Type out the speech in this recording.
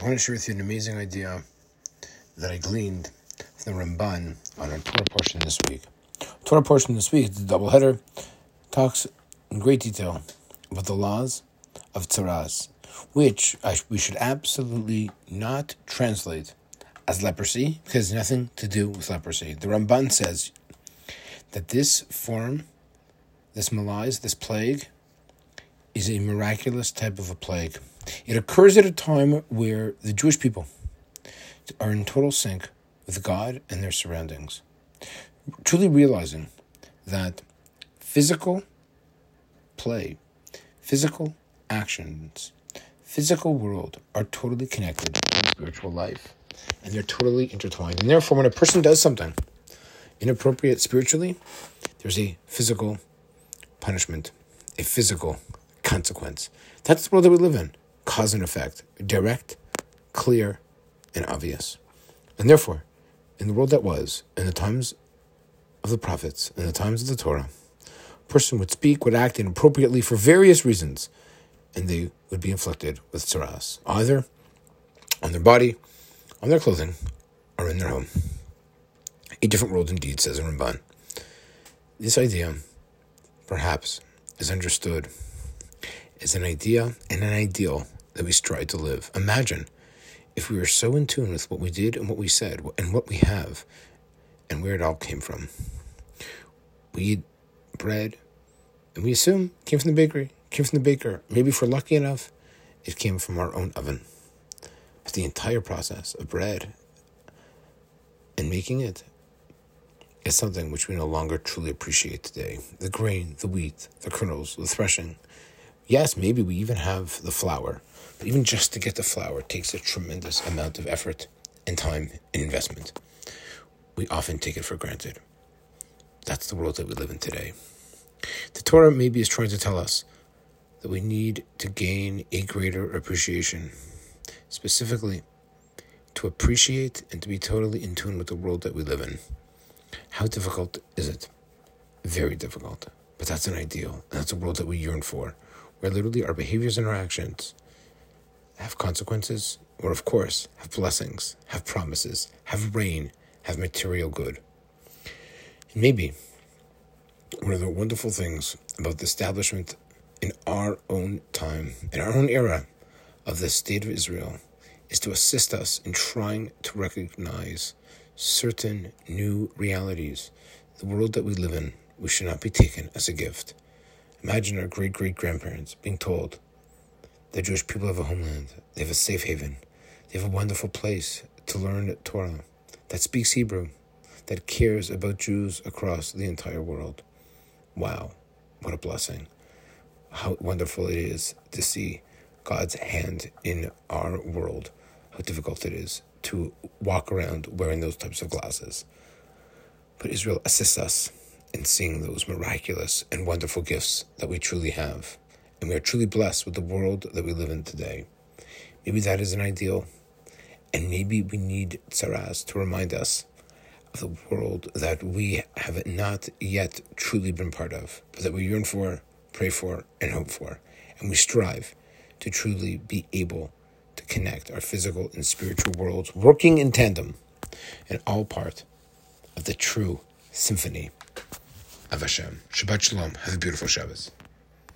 I want to share with you an amazing idea that I gleaned from the Ramban on our Torah portion this week. Torah portion this week, the double header, talks in great detail about the laws of tzaras, which we should absolutely not translate as leprosy because nothing to do with leprosy. The Ramban says that this form, this malaise, this plague, is a miraculous type of a plague. It occurs at a time where the Jewish people are in total sync with God and their surroundings, truly realizing that physical play, physical actions, physical world are totally connected to spiritual life, and they're totally intertwined. And therefore, when a person does something inappropriate spiritually, there's a physical punishment, a physical consequence. That's the world that we live in cause and effect, direct, clear, and obvious. And therefore, in the world that was, in the times of the prophets, in the times of the Torah, a person would speak, would act inappropriately for various reasons, and they would be inflicted with tsaras, either on their body, on their clothing, or in their home. A different world indeed, says Ramban. This idea, perhaps, is understood as an idea and an ideal that we strive to live. Imagine if we were so in tune with what we did and what we said and what we have and where it all came from. We eat bread and we assume came from the bakery, came from the baker. Maybe if we're lucky enough, it came from our own oven. But the entire process of bread and making it is something which we no longer truly appreciate today. The grain, the wheat, the kernels, the threshing. Yes, maybe we even have the flour, but even just to get the flour takes a tremendous amount of effort and time and investment. We often take it for granted. That's the world that we live in today. The Torah maybe is trying to tell us that we need to gain a greater appreciation, specifically to appreciate and to be totally in tune with the world that we live in. How difficult is it? Very difficult. But that's an ideal. That's a world that we yearn for, where literally our behaviors and our actions have consequences, or of course, have blessings, have promises, have rain, have material good. And maybe one of the wonderful things about the establishment in our own time, in our own era of the state of Israel, is to assist us in trying to recognize certain new realities. The world that we live in, we should not be taken as a gift. Imagine our great great grandparents being told the Jewish people have a homeland, they have a safe haven, they have a wonderful place to learn Torah that speaks Hebrew, that cares about Jews across the entire world. Wow, what a blessing. How wonderful it is to see God's hand in our world, how difficult it is to walk around wearing those types of glasses. But Israel assists us in seeing those miraculous and wonderful gifts that we truly have and we are truly blessed with the world that we live in today. Maybe that is an ideal, and maybe we need tzaras to remind us of the world that we have not yet truly been part of, but that we yearn for, pray for, and hope for. And we strive to truly be able to connect our physical and spiritual worlds, working in tandem, and all part of the true symphony of Hashem. Shabbat Shalom. Have a beautiful Shabbos.